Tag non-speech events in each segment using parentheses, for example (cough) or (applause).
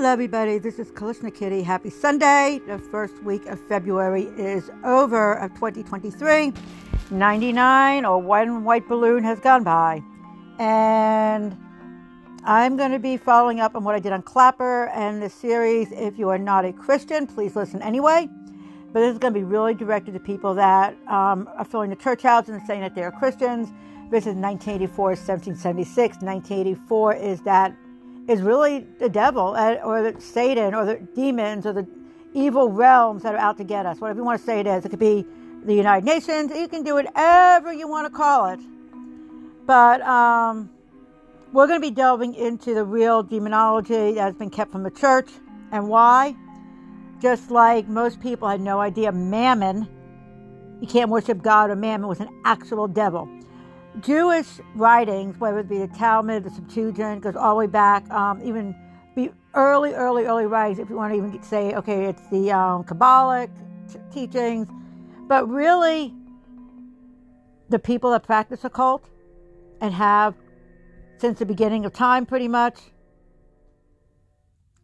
Hello, everybody. This is Kalishna Kitty. Happy Sunday. The first week of February is over of 2023. 99 or one white balloon has gone by. And I'm going to be following up on what I did on Clapper and the series. If you are not a Christian, please listen anyway. But this is going to be really directed to people that um, are filling the church house and saying that they're Christians. This is 1984, 1776. 1984 is that is really the devil uh, or the Satan or the demons or the evil realms that are out to get us. Whatever you want to say it is. It could be the United Nations. You can do whatever you want to call it. But um, we're going to be delving into the real demonology that has been kept from the church and why. Just like most people had no idea, Mammon, you can't worship God or Mammon, was an actual devil. Jewish writings, whether it be the Talmud, the Septuagint, goes all the way back, um, even be early, early, early writings, if you want to even say, okay, it's the um, Kabbalic teachings, but really, the people that practice occult and have since the beginning of time, pretty much,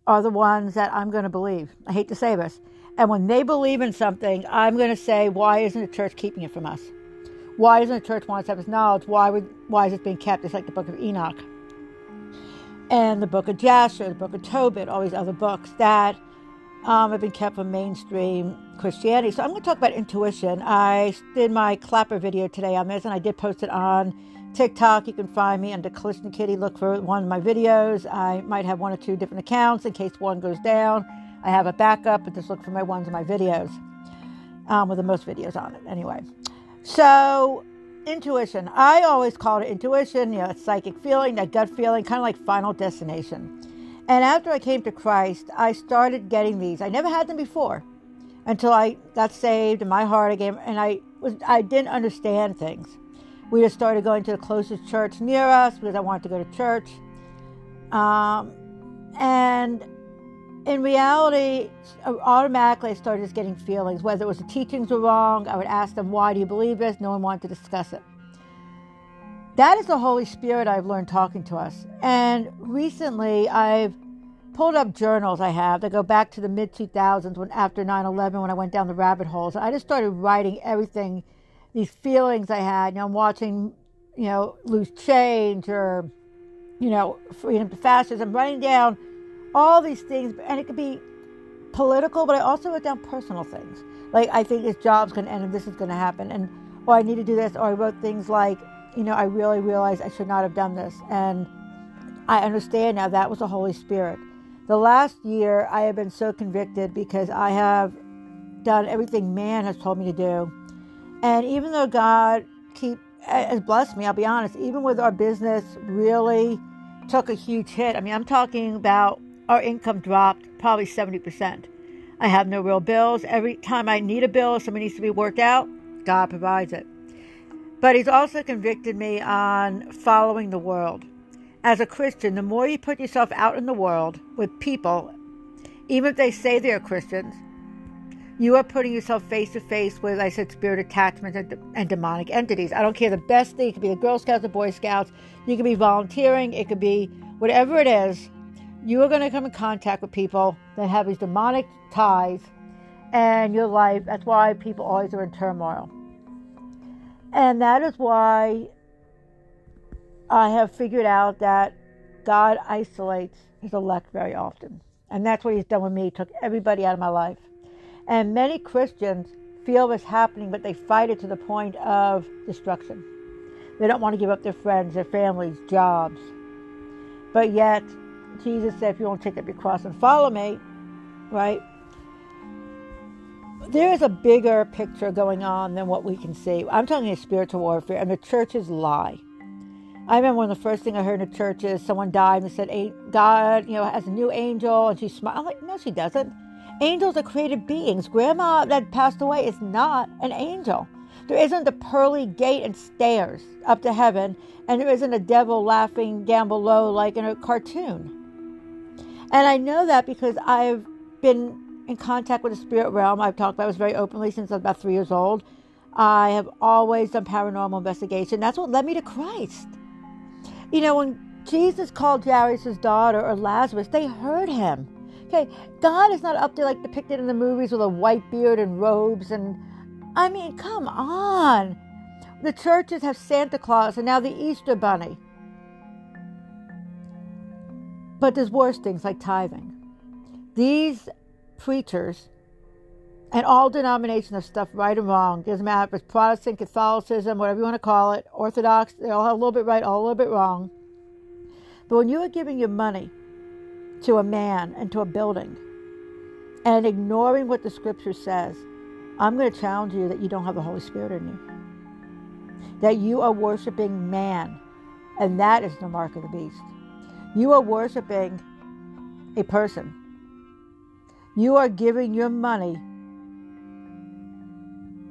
are the ones that I'm going to believe. I hate to say this. And when they believe in something, I'm going to say, why isn't the church keeping it from us? Why doesn't the church want to have this knowledge? Why would why is it being kept? It's like the book of Enoch and the book of Jasher, the book of Tobit, all these other books that um, have been kept from mainstream Christianity. So I'm going to talk about intuition. I did my clapper video today on this, and I did post it on TikTok. You can find me under Kalishna Kitty. Look for one of my videos. I might have one or two different accounts in case one goes down. I have a backup, but just look for my ones in my videos um, with the most videos on it. Anyway. So, intuition. I always called it intuition, you know, a psychic feeling, that gut feeling, kind of like final destination. And after I came to Christ, I started getting these. I never had them before until I got saved in my heart again, and I was I didn't understand things. We just started going to the closest church near us because I wanted to go to church. Um, and in reality, uh, automatically I started just getting feelings. Whether it was the teachings were wrong, I would ask them, Why do you believe this? No one wanted to discuss it. That is the Holy Spirit I've learned talking to us. And recently I've pulled up journals I have that go back to the mid 2000s when after 9 11 when I went down the rabbit holes. I just started writing everything, these feelings I had. You know, I'm watching, you know, Loose Change or, you know, Freedom to Fascism, writing down all these things, and it could be political, but I also wrote down personal things. Like, I think this job's going to end and this is going to happen, and or I need to do this, or I wrote things like, you know, I really realized I should not have done this, and I understand now that was the Holy Spirit. The last year, I have been so convicted because I have done everything man has told me to do, and even though God keep has blessed me, I'll be honest, even with our business really took a huge hit. I mean, I'm talking about our income dropped probably 70%. I have no real bills. Every time I need a bill something needs to be worked out, God provides it. But He's also convicted me on following the world. As a Christian, the more you put yourself out in the world with people, even if they say they're Christians, you are putting yourself face to face with, I said, spirit attachments and, and, demonic entities. I don't care the best thing. It could be the Girl Scouts or Boy Scouts. You could be volunteering. It could be whatever it is you are going to come in contact with people that have these demonic ties and your life. That's why people always are in turmoil. And that is why I have figured out that God isolates his elect very often. And that's what he's done with me. He took everybody out of my life. And many Christians feel this happening, but they fight it to the point of destruction. They don't want to give up their friends, their families, jobs. But yet, Jesus said, if you won't take up your cross and follow me, right? There is a bigger picture going on than what we can see. I'm talking about spiritual warfare, and the churches lie. I remember of the first thing I heard in the church is someone died and they said, God, you know, has a new angel, and she smiled. I'm like, no, she doesn't. Angels are created beings. Grandma that passed away is not an angel. There isn't the pearly gate and stairs up to heaven, and there isn't a devil laughing down below like in a cartoon. And I know that because I've been in contact with the spirit realm. I've talked about this very openly since I was about three years old. I have always done paranormal investigation. That's what led me to Christ. You know, when Jesus called Jairus' daughter or Lazarus, they heard him. Okay, God is not up there like depicted in the movies with a white beard and robes. And I mean, come on. The churches have Santa Claus and now the Easter Bunny. But there's worse things like tithing. These preachers and all denominations of stuff right and wrong. Doesn't matter if it's Protestant, Catholicism, whatever you want to call it, Orthodox, they all have a little bit right, all a little bit wrong. But when you are giving your money to a man and to a building and ignoring what the scripture says, I'm going to challenge you that you don't have the Holy Spirit in you. That you are worshiping man, and that is the mark of the beast. You are worshiping a person. You are giving your money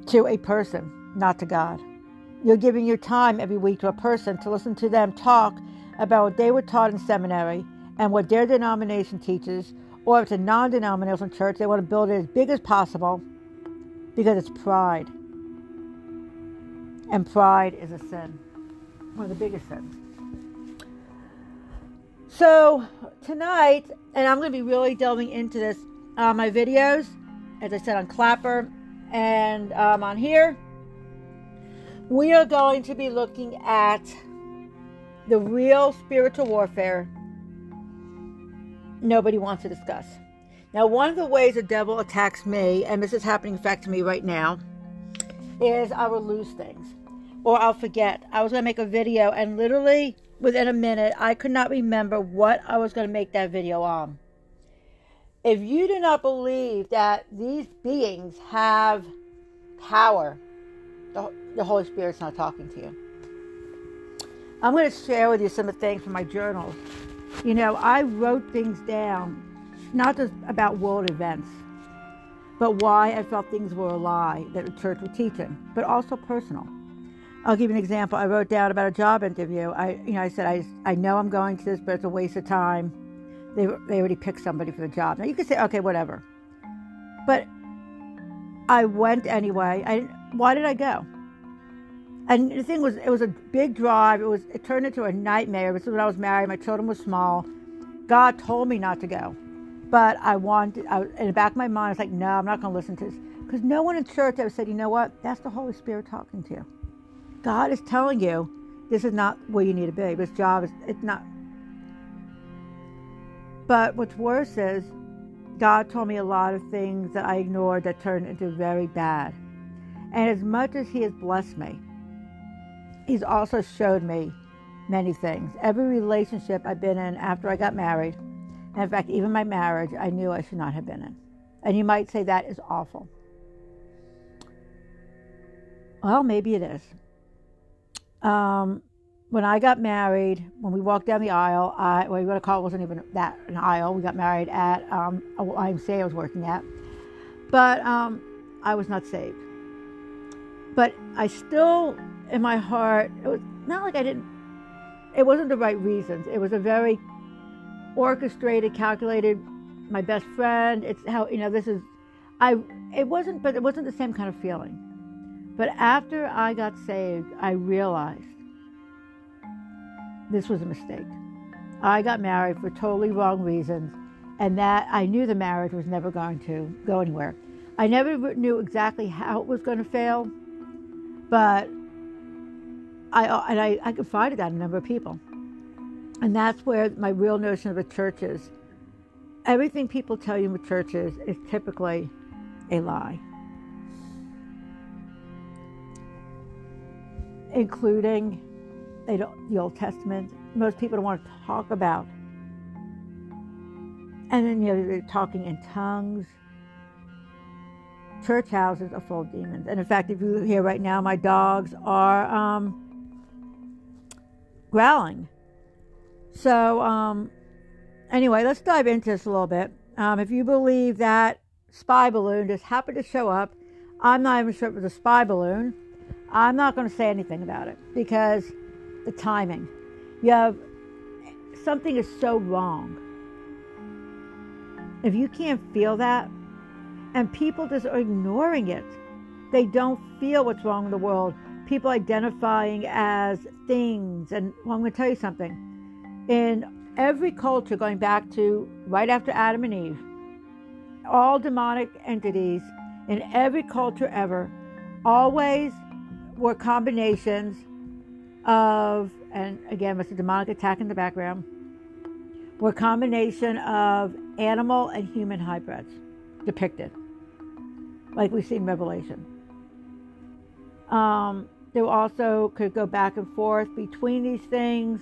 to a person, not to God. You're giving your time every week to a person to listen to them talk about what they were taught in seminary and what their denomination teaches, or if it's a non denominational church, they want to build it as big as possible because it's pride. And pride is a sin, one of the biggest sins. So, tonight, and I'm going to be really delving into this uh, my videos, as I said on Clapper and um, on here, we are going to be looking at the real spiritual warfare nobody wants to discuss. Now, one of the ways the devil attacks me, and this is happening in fact to me right now, is I will lose things or I'll forget. I was going to make a video, and literally within a minute, I could not remember what I was going to make that video on. If you do not believe that these beings have power, the, the Holy Spirit's not talking to you. I'm going to share with you some of the things from my journals. You know, I wrote things down, not just about world events, but why I felt things were a lie that the church was teaching, but also personal. I'll give you an example. I wrote down about a job interview. I, you know, I said I, I know I'm going to this, but it's a waste of time they, they already picked somebody for the job. Now you could say, okay, whatever. But I went anyway. I why did I go? And the thing was, it was a big drive. It was it turned into a nightmare. This is when I was married. My children were small. God told me not to go, but I wanted. I, in the back of my mind, I was like, no, I'm not going to listen to this because no one in church ever said, you know what? That's the Holy Spirit talking to you. God is telling you this is not where you need to be. This job is it's not but what's worse is, God told me a lot of things that I ignored that turned into very bad. And as much as He has blessed me, He's also showed me many things. Every relationship I've been in after I got married, and in fact, even my marriage, I knew I should not have been in. And you might say that is awful. Well, maybe it is. Um, when I got married, when we walked down the aisle, I, well, you want to call it wasn't even that an aisle. We got married at um, a YMCA I was working at, but um, I was not saved. But I still, in my heart, it was not like I didn't. It wasn't the right reasons. It was a very orchestrated, calculated. My best friend. It's how you know this is. I. It wasn't, but it wasn't the same kind of feeling. But after I got saved, I realized this was a mistake. I got married for totally wrong reasons, and that I knew the marriage was never going to go anywhere. I never knew exactly how it was going to fail, but I uh, and I, I confided that in a number of people, and that's where my real notion of a church is. Everything people tell you in churches is typically a lie, including the Old Testament, most people don't want to talk about. And then you know, they're talking in tongues. Church houses are full of demons. And in fact, if you hear right now, my dogs are um, growling. So, um, anyway, let's dive into this a little bit. Um, if you believe that spy balloon just happened to show up, I'm not even sure it was a spy balloon. I'm not going to say anything about it because the timing. You have something is so wrong. If you can't feel that, and people just are ignoring it, they don't feel what's wrong in the world. People identifying as things. And well, I'm going to tell you something. In every culture, going back to right after Adam and Eve, all demonic entities in every culture ever always were combinations of, and again, with a demonic attack in the background, were combination of animal and human hybrids depicted, like we see in Revelation. Um, there also could go back and forth between these things.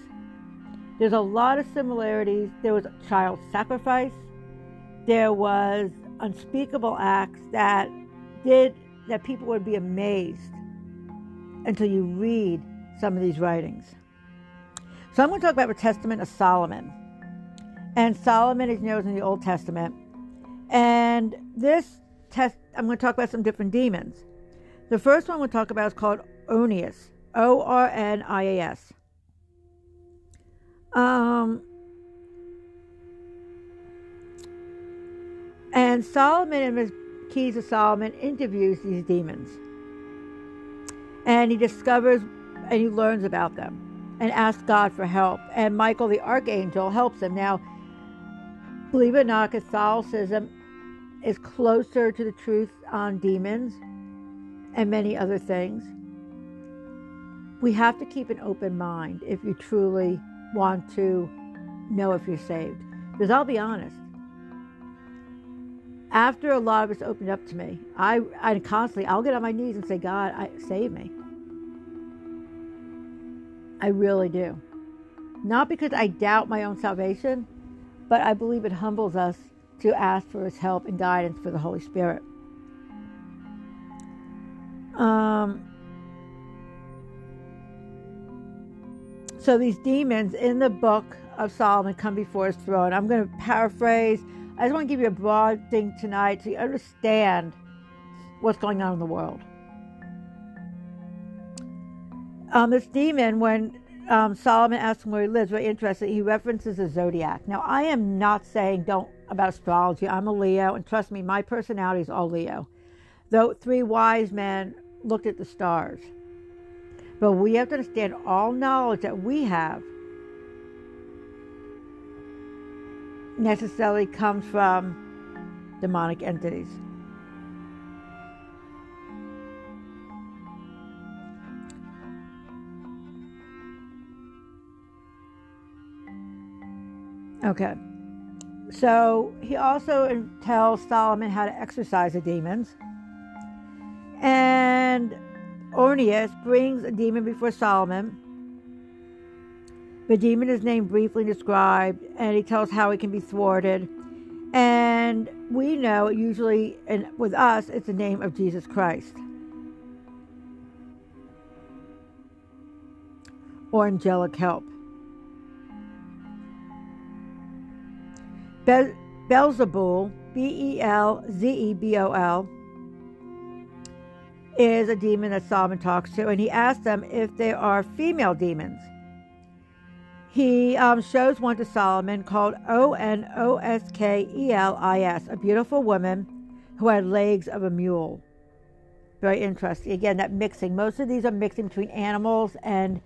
There's a lot of similarities. There was child sacrifice. There was unspeakable acts that did that people would be amazed until you read some of these writings. So I'm going to talk about the Testament of Solomon. And Solomon is known in the Old Testament. And this test, I'm going to talk about some different demons. The first one we'll talk about is called Ornias, O R N I A S. Um, and Solomon and his Keys of Solomon interviews these demons. And he discovers and he learns about them and asks God for help. And Michael the archangel helps him. Now, believe it or not, Catholicism is closer to the truth on demons and many other things. We have to keep an open mind if you truly want to know if you're saved. Because I'll be honest, after a lot of it's opened up to me, I, I constantly, I'll get on my knees and say, God, I, save me. I really do. Not because I doubt my own salvation, but I believe it humbles us to ask for his help and guidance for the Holy Spirit. Um, so these demons in the book of Solomon come before his throne. I'm going to paraphrase I just want to give you a broad thing tonight so you understand what's going on in the world. Um, this demon, when um, Solomon asks him where he lives, very interesting, he references the zodiac. Now, I am not saying don't about astrology. I'm a Leo, and trust me, my personality is all Leo. Though three wise men looked at the stars. But we have to understand all knowledge that we have necessarily comes from demonic entities. Okay. So he also tells Solomon how to exorcise the demons. And Ornias brings a demon before Solomon the demon is named briefly described, and he tells how he can be thwarted. And we know, usually, and with us, it's the name of Jesus Christ. Or angelic help. Be- Belzebul, B E L Z E B O L, is a demon that Solomon talks to, and he asks them if they are female demons he um, shows one to Solomon called O N O S K E L I S, a beautiful woman who had legs of a mule. Very interesting. Again, that mixing. Most of these are mixing between animals and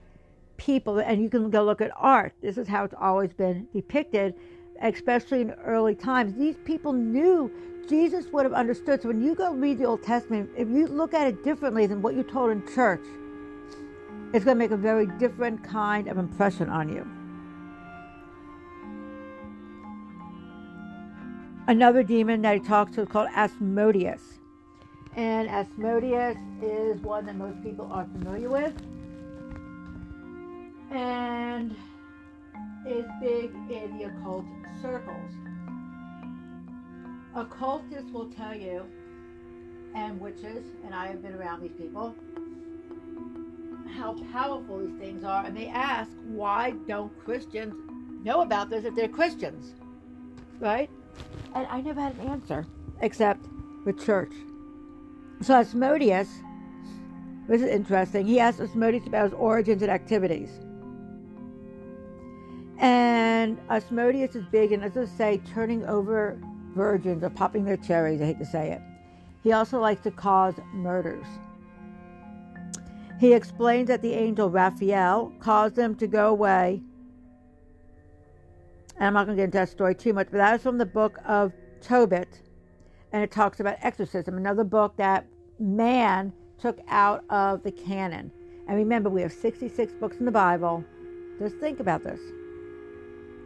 people, and you can go look at art. This is how it's always been depicted, especially in early times. These people knew Jesus would have understood. So when you go read the Old Testament, if you look at it differently than what you're told in church, it's going to make a very different kind of impression on you. Another demon that he talks to is called Asmodeus. And Asmodeus is one that most people are familiar with. And is big in the occult circles. Occultists will tell you, and witches, and I have been around these people, how powerful these things are. And they ask, why don't Christians know about this if they're Christians? Right? And I never had an answer except with church. So Asmodeus, this is interesting. He asked Asmodeus about his origins and activities. And Asmodeus is big and as I say, turning over virgins or popping their cherries. I hate to say it. He also likes to cause murders. He explains that the angel Raphael caused them to go away and I'm not going to get into that story too much, but that is from the book of Tobit. and it talks about exorcism, another book that man took out of the canon. And remember, we have 66 books in the Bible. Just think about this.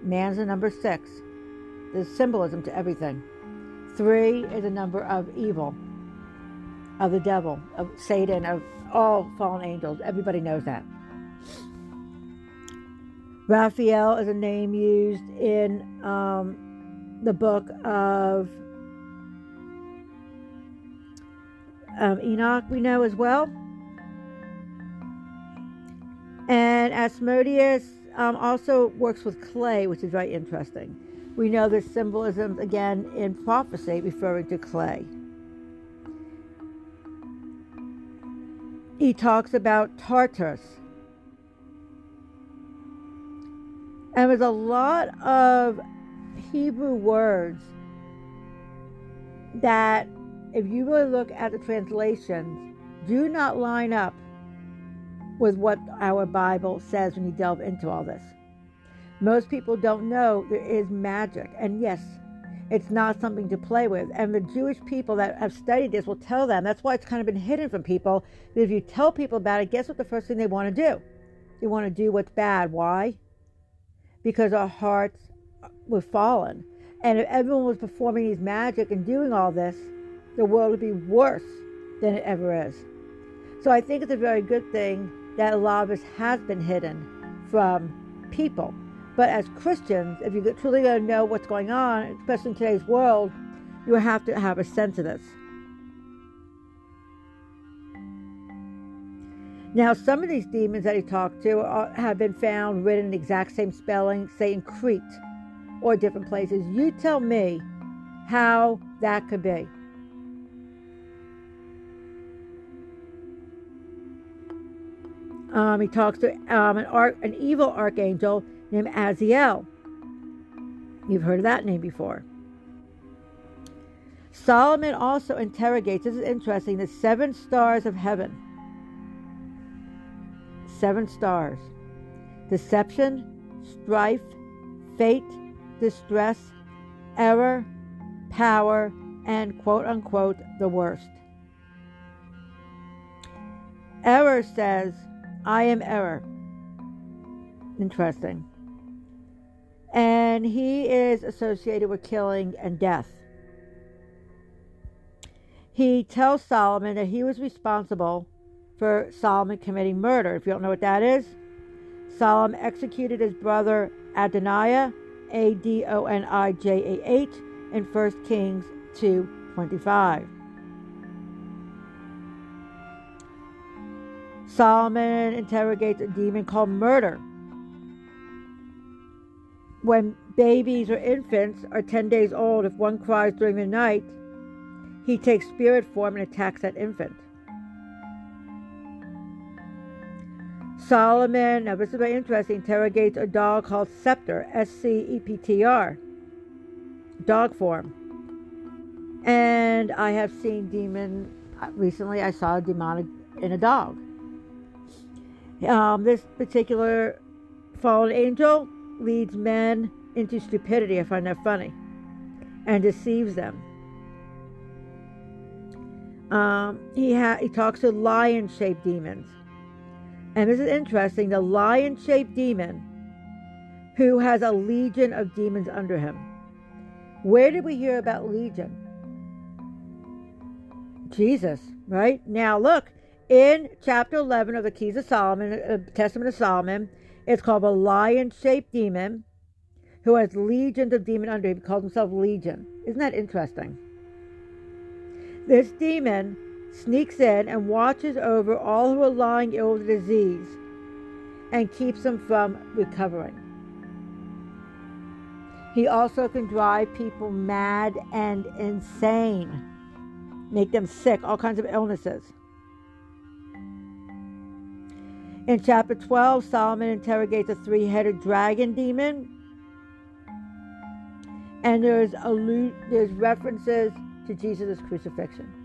Man's the number six. There's symbolism to everything. Three is a number of evil, of the devil, of Satan, of all fallen angels. Everybody knows that. Raphael is a name used in um, the book of um, Enoch, we know as well. And Asmodeus um, also works with clay, which is very interesting. We know there's symbolism again in prophecy referring to clay. He talks about Tartarus. And there's a lot of Hebrew words that, if you really look at the translations, do not line up with what our Bible says when you delve into all this. Most people don't know there is magic. And yes, it's not something to play with. And the Jewish people that have studied this will tell them that's why it's kind of been hidden from people. That if you tell people about it, guess what the first thing they want to do? They want to do what's bad. Why? Because our hearts were fallen. And if everyone was performing these magic and doing all this, the world would be worse than it ever is. So I think it's a very good thing that a lot of this has been hidden from people. But as Christians, if you're truly going to know what's going on, especially in today's world, you have to have a sense of this. Now, some of these demons that he talked to are, have been found written in the exact same spelling, say in Crete or different places. You tell me how that could be. Um, he talks to um, an, arch, an evil archangel named Azazel. You've heard of that name before. Solomon also interrogates, this is interesting, the seven stars of heaven. Seven stars deception, strife, fate, distress, error, power, and quote unquote the worst. Error says, I am error. Interesting. And he is associated with killing and death. He tells Solomon that he was responsible for Solomon committing murder. If you don't know what that is, Solomon executed his brother Adonijah, A D O N I J A H, in 1 Kings 2 25. Solomon interrogates a demon called murder. When babies or infants are 10 days old, if one cries during the night, he takes spirit form and attacks that infant. Solomon, now this is very interesting, interrogates a dog called Scepter, S C E P T R, dog form. And I have seen demon, recently I saw a demonic in a dog. Um, this particular fallen angel leads men into stupidity. I find that funny, and deceives them. Um, he ha- he talks to lion-shaped demons, and this is interesting. The lion-shaped demon, who has a legion of demons under him. Where did we hear about legion? Jesus, right? Now look, in chapter 11 of the Keys of Solomon, uh, Testament of Solomon, it's called a lion shaped demon who has legions of demon under him. He calls himself Legion. Isn't that interesting? This demon sneaks in and watches over all who are lying ill with disease and keeps them from recovering. He also can drive people mad and insane, make them sick, all kinds of illnesses. In chapter 12, Solomon interrogates a three headed dragon demon. And there's, allude, there's references to Jesus' crucifixion.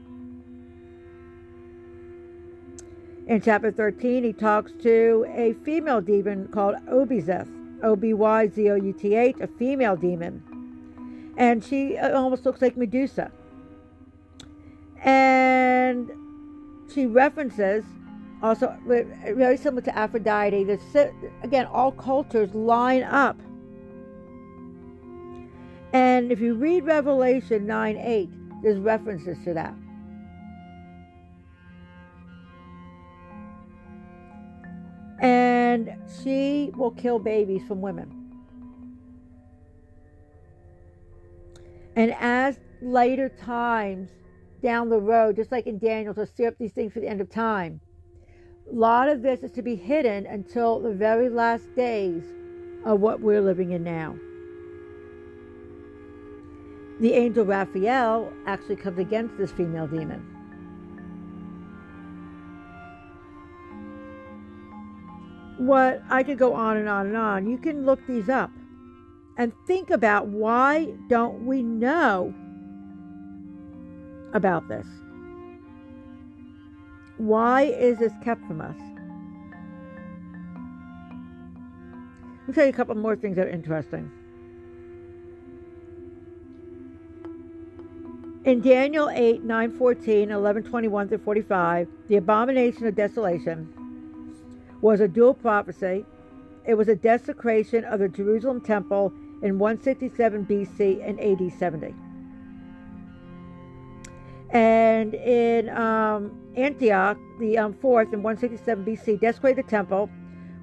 In chapter 13, he talks to a female demon called Obizeth, O B Y Z O U T H, a female demon. And she uh, almost looks like Medusa. And she references also uh, very similar to Aphrodite. There's, uh, again, all cultures line up. And if you read Revelation 9 8, there's references to that. And she will kill babies from women. And as later times down the road, just like in Daniel, to stir up these things for the end of time, a lot of this is to be hidden until the very last days of what we're living in now. The angel Raphael actually comes against this female demon. What I could go on and on and on. You can look these up and think about why don't we know about this? Why is this kept from us? I'll tell you a couple more things that are interesting. In Daniel 8, 9, 14, 11, 21 through 45, the abomination of desolation was a dual prophecy. It was a desecration of the Jerusalem temple in 167 BC and AD 70. And in um, Antioch, the um, fourth in 167 BC, desecrated the temple,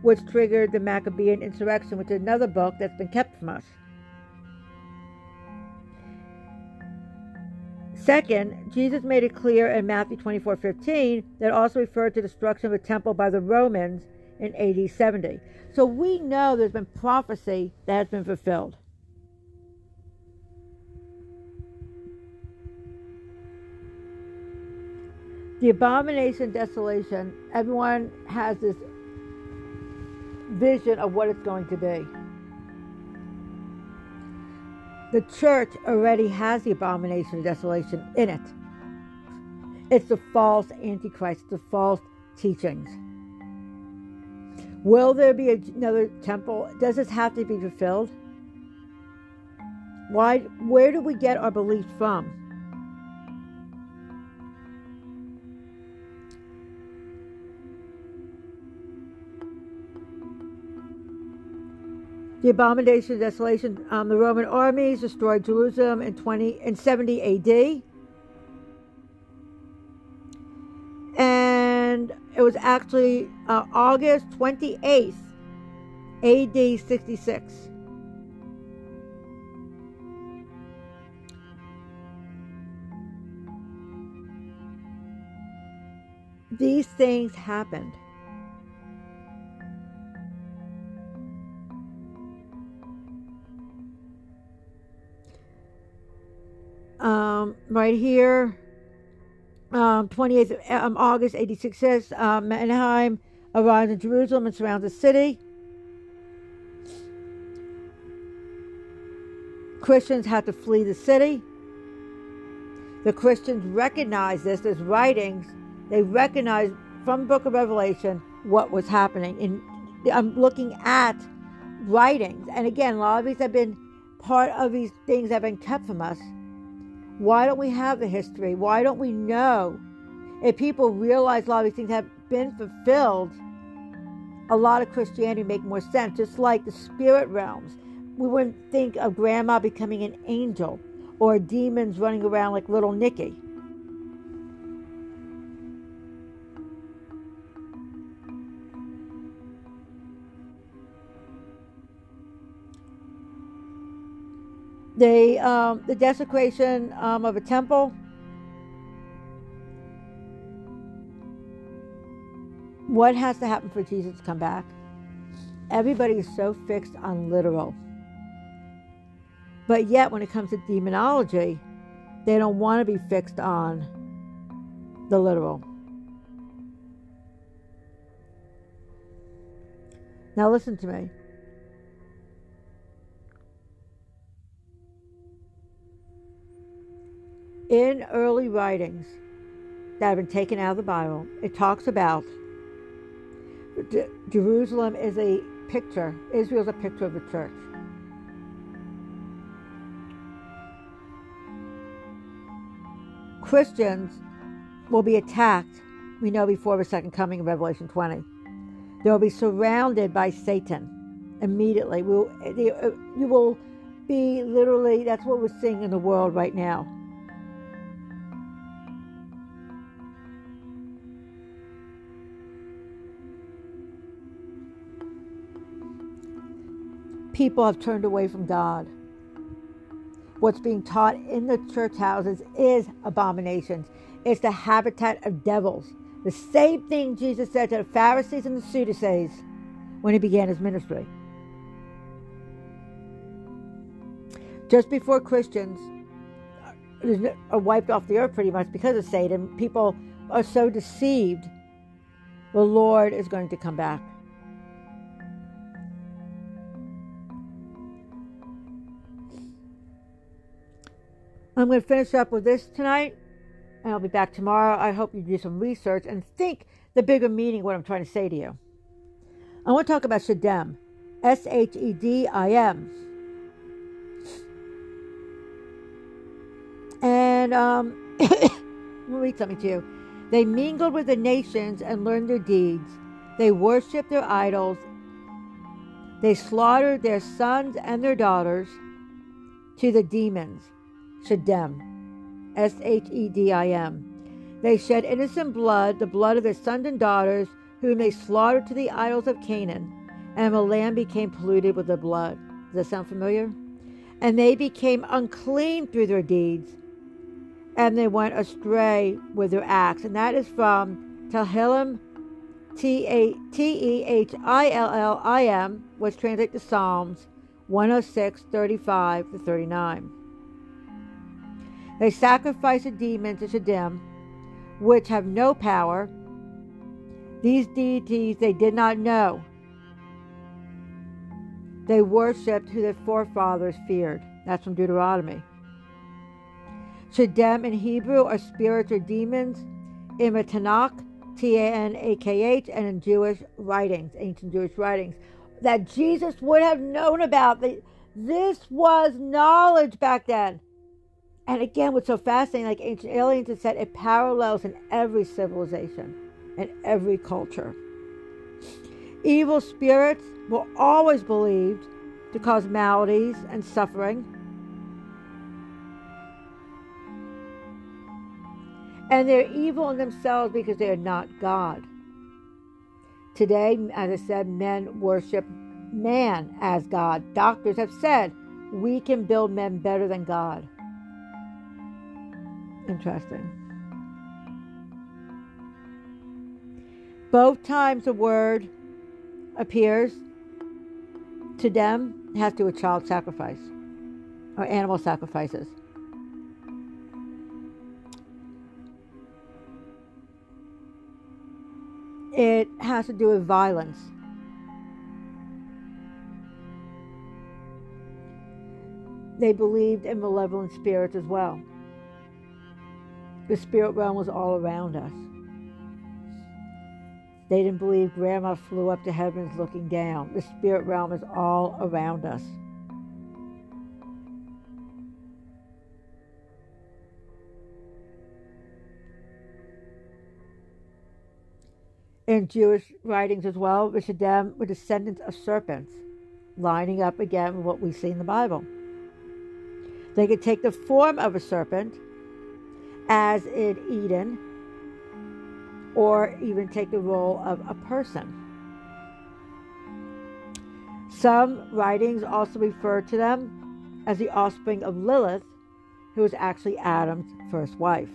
which triggered the Maccabean insurrection, which is another book that's been kept from us. Second, Jesus made it clear in Matthew 24 15 that also referred to destruction of the temple by the Romans in AD 70. So we know there's been prophecy that has been fulfilled. the abomination desolation, everyone has this vision of what it's going to be. The church already has the abomination of desolation in it. It's the false antichrist, the false teachings. Will there be another temple? Does this have to be fulfilled? Why? Where do we get our beliefs from? The abomination of desolation. Um, the Roman armies destroyed Jerusalem in 20 in 70 A.D. And it was actually uh, August 28th, A.D. 66. These things happened. Um, right here. Um, 28th um, August 86 says uh, Menahem arrives in Jerusalem and surrounds the city. Christians had to flee the city. The Christians recognized this as writings. They recognized from the book of Revelation what was happening. And I'm looking at writings. And again, a lot of these have been part of these things have been kept from us. Why don't we have the history? Why don't we know? If people realize a lot of these things have been fulfilled, a lot of Christianity make more sense. Just like the spirit realms, we wouldn't think of grandma becoming an angel or demons running around like little Nicky. The um, the desecration um, of a temple. What has to happen for Jesus to come back? Everybody is so fixed on literal. But yet, when it comes to demonology, they don't want to be fixed on the literal. Now, listen to me. In early writings that have been taken out of the Bible, it talks about Jerusalem is a picture, Israel is a picture of the church. Christians will be attacked, we know before the second coming of Revelation 20. They will be surrounded by Satan immediately. We'll, uh, you will be literally, that's what we're seeing in the world right now. People have turned away from God. What's being taught in the church houses is abominations. It's the habitat of devils. The same thing Jesus said to the Pharisees and the Sadducees when he began his ministry. Just before Christians are wiped off the earth pretty much because of Satan, people are so deceived, the Lord is going to come back. I'm going to finish up with this tonight, and I'll be back tomorrow. I hope you do some research and think the bigger meaning what I'm trying to say to you. I want to talk about Shedim, S H E D I M. And um, (coughs) I'll read something to you. They mingled with the nations and learned their deeds. They worshiped their idols. They slaughtered their sons and their daughters to the demons. Shedim, S H E D I M. They shed innocent blood, the blood of their sons and daughters, whom they slaughtered to the idols of Canaan, and the land became polluted with their blood. Does that sound familiar? And they became unclean through their deeds, and they went astray with their acts. And that is from Tehillim, T E H I L L I M, which translates to Psalms 106, 35 to 39. They sacrifice a demon to Shedim, which have no power. These deities they did not know. They worshipped who their forefathers feared. That's from Deuteronomy. Shedim in Hebrew are spirits or demons. In the Tanakh, T A N A K H, and in Jewish writings, ancient Jewish writings, that Jesus would have known about. This was knowledge back then. And again, what's so fascinating, like ancient aliens have said, it parallels in every civilization and every culture. Evil spirits were always believed to cause maladies and suffering. And they're evil in themselves because they are not God. Today, as I said, men worship man as God. Doctors have said we can build men better than God. Interesting. Both times the word appears to them has to do with child sacrifice or animal sacrifices. It has to do with violence. They believed in malevolent spirits as well. The spirit realm was all around us. They didn't believe grandma flew up to heavens looking down. The spirit realm is all around us. In Jewish writings as well, the Shedim were descendants of serpents, lining up again with what we see in the Bible. They could take the form of a serpent as in Eden, or even take the role of a person. Some writings also refer to them as the offspring of Lilith, who was actually Adam's first wife.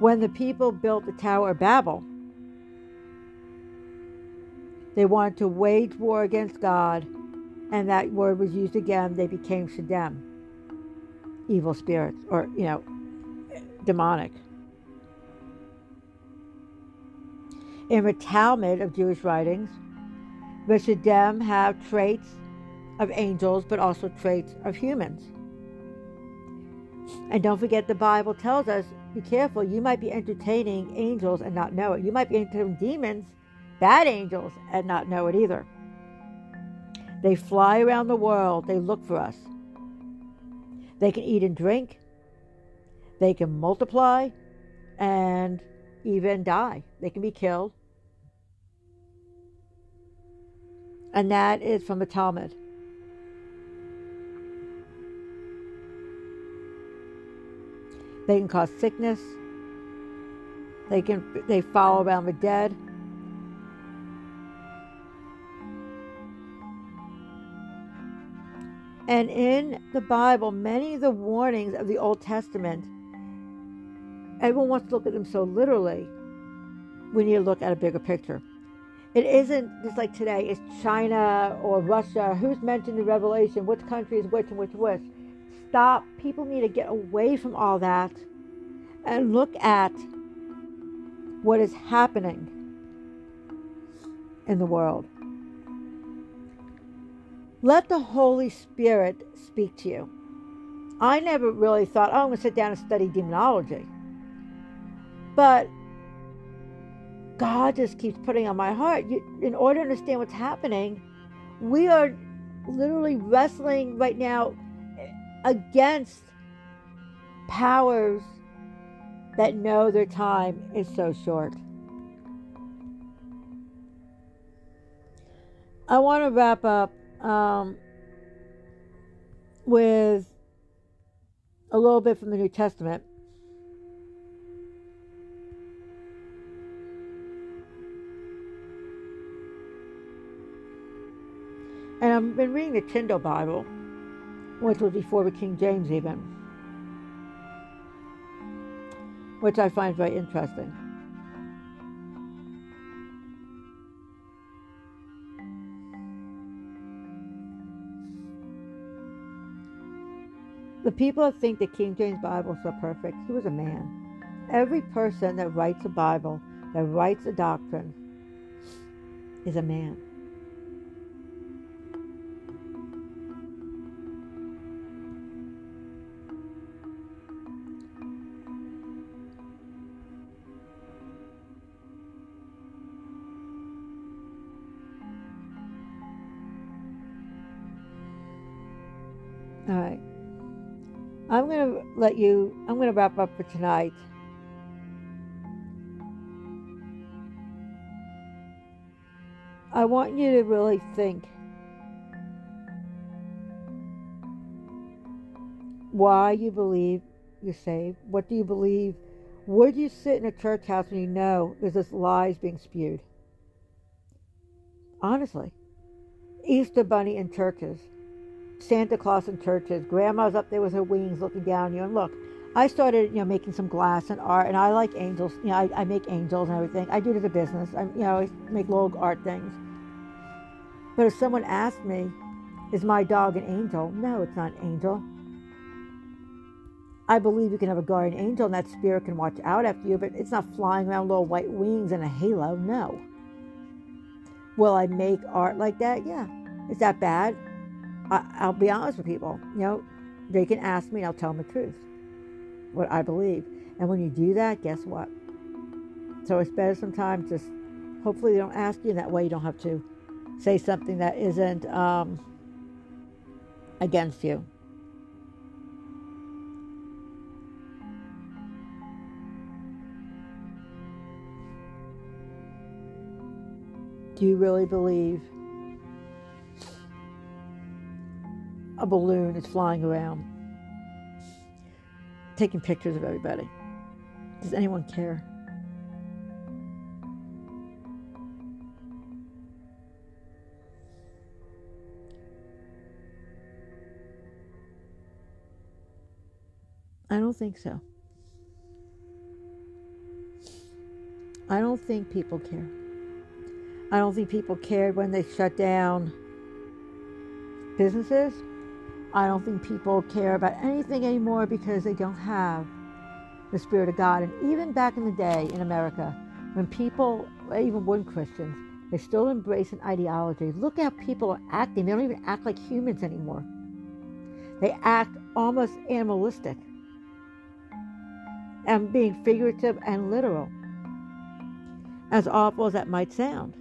When the people built the Tower of Babel, they wanted to wage war against God, and that word was used again. They became Shedim, evil spirits, or, you know, demonic. In the Talmud of Jewish writings, the Shedim have traits of angels, but also traits of humans. And don't forget, the Bible tells us be careful, you might be entertaining angels and not know it. You might be entertaining demons bad angels and not know it either. They fly around the world, they look for us. They can eat and drink, they can multiply, and even die. They can be killed. And that is from the Talmud. They can cause sickness. They can they follow around the dead. And in the Bible, many of the warnings of the Old Testament, everyone wants to look at them so literally. We need to look at a bigger picture. It isn't just like today, it's China or Russia. Who's mentioned in Revelation? Which country is which and which which? Stop. People need to get away from all that and look at what is happening in the world. Let the Holy Spirit speak to you. I never really thought, oh, I'm going to sit down and study demonology. But God just keeps putting on my heart. You, in order to understand what's happening, we are literally wrestling right now eh, against powers that know their time is so short. I want to wrap up um, with a little bit from the New Testament. And I've been reading the Tyndale Bible, which was before the King James, even, which I find very interesting. The people that think the King James Bible is so perfect, he was a man. Every person that writes a Bible, that writes a doctrine, is a man. Let you, I'm going to wrap up for tonight. I want you to really think why you believe you're saved. What do you believe? Would you sit in a church house when you know there's this lies being spewed? Honestly. Easter Bunny in churches. Santa Claus in churches. Grandma's up there with her wings looking down you. And look, I started, you know, making some glass and art, and I like angels. You know, I, I make angels and everything. I do it as a business. I, you know, I make little art things. But if someone asked me, "Is my dog an angel?" No, it's not an angel. I believe you can have a guardian angel, and that spirit can watch out after you, but it's not flying around little white wings and a halo. No. Will I make art like that? Yeah. Is that bad? I, will be honest with people. You know, they can ask me and I'll tell them the truth, what I believe. And when you do that, guess what? So it's better sometimes just, hopefully they don't ask you, that way you don't have to say something that isn't um, against you. Do you really believe a balloon is flying around, taking pictures of everybody. Does anyone care? I don't think so. I don't think people care. I don't think people cared when they shut down businesses. I don't think people care about anything anymore because they don't have the Spirit of God. And even back in the day in America, when people, even weren't Christians, they still embrace an ideology. Look how people are acting. They don't even act like humans anymore. They act almost animalistic and being figurative and literal, as awful as that might sound.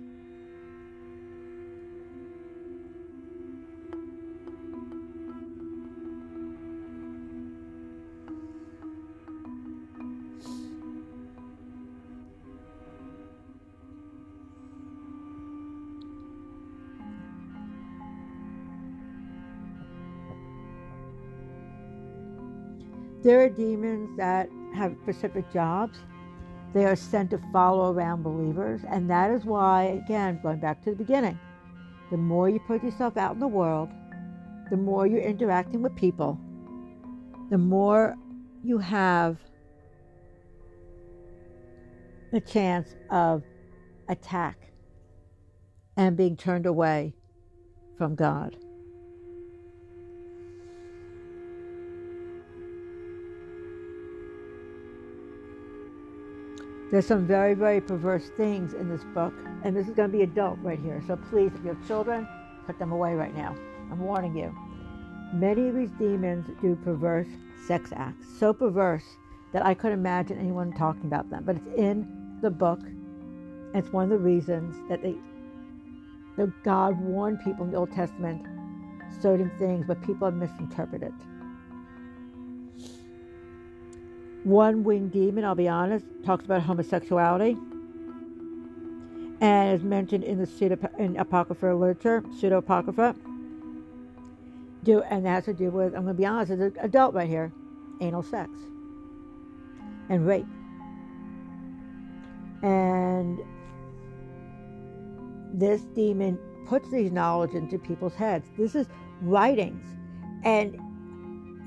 There are demons that have specific jobs. They are sent to follow around believers. And that is why, again, going back to the beginning, the more you put yourself out in the world, the more you're interacting with people, the more you have the chance of attack and being turned away from God. There's some very, very perverse things in this book, and this is going to be adult right here. So please, if you have children, put them away right now. I'm warning you. Many of these demons do perverse sex acts, so perverse that I couldn't imagine anyone talking about them. But it's in the book. It's one of the reasons that they, that God warned people in the Old Testament certain things, but people have misinterpreted. One winged demon, I'll be honest, talks about homosexuality and is mentioned in the pseudo in apocrypha literature, pseudo apocrypha. Do and that has to do with I'm going to be honest, as an adult right here, anal sex and rape, and this demon puts these knowledge into people's heads. This is writings, and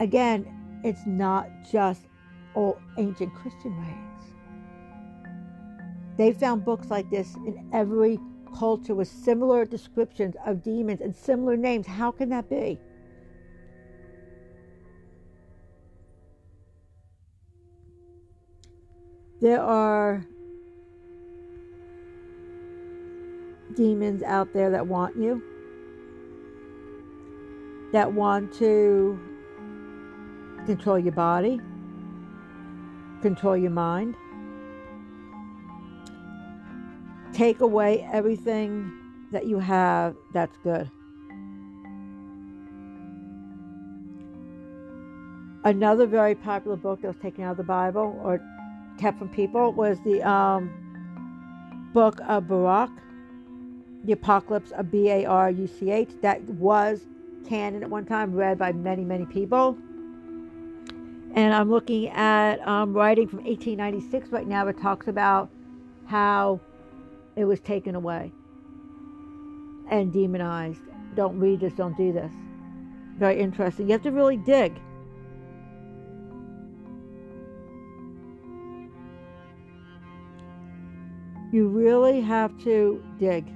again, it's not just or ancient Christian writings. They found books like this in every culture with similar descriptions of demons and similar names. How can that be? There are demons out there that want you, that want to control your body, control your mind. Take away everything that you have that's good. Another very popular book that was taken out of the Bible or kept from people was the um, book of Baruch, the Apocalypse of B A R U C H. That was canon at one time, read by many, many people and I'm looking at um, writing from 1896 right now. It talks about how it was taken away and demonized. Don't read this, don't do this. Very interesting. You have to really dig. You really have to dig.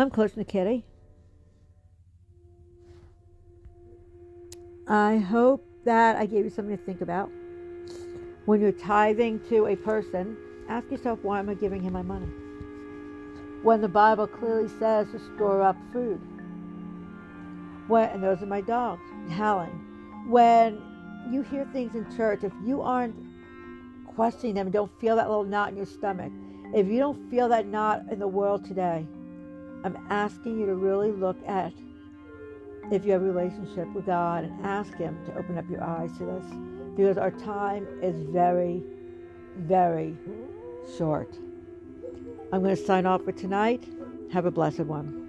I'm to Kitty. I hope that I gave you something to think about. When you're tithing to a person, ask yourself, why am I giving him my money? When the Bible clearly says to store up food. When, and those are my dogs, howling. When you hear things in church, if you aren't questioning them don't feel that little knot in your stomach, if you don't feel that knot in the world today, I'm asking you to really look at if you have a relationship with God and ask Him to open up your eyes to this because our time is very, very short. I'm going to sign off for tonight. Have a blessed one.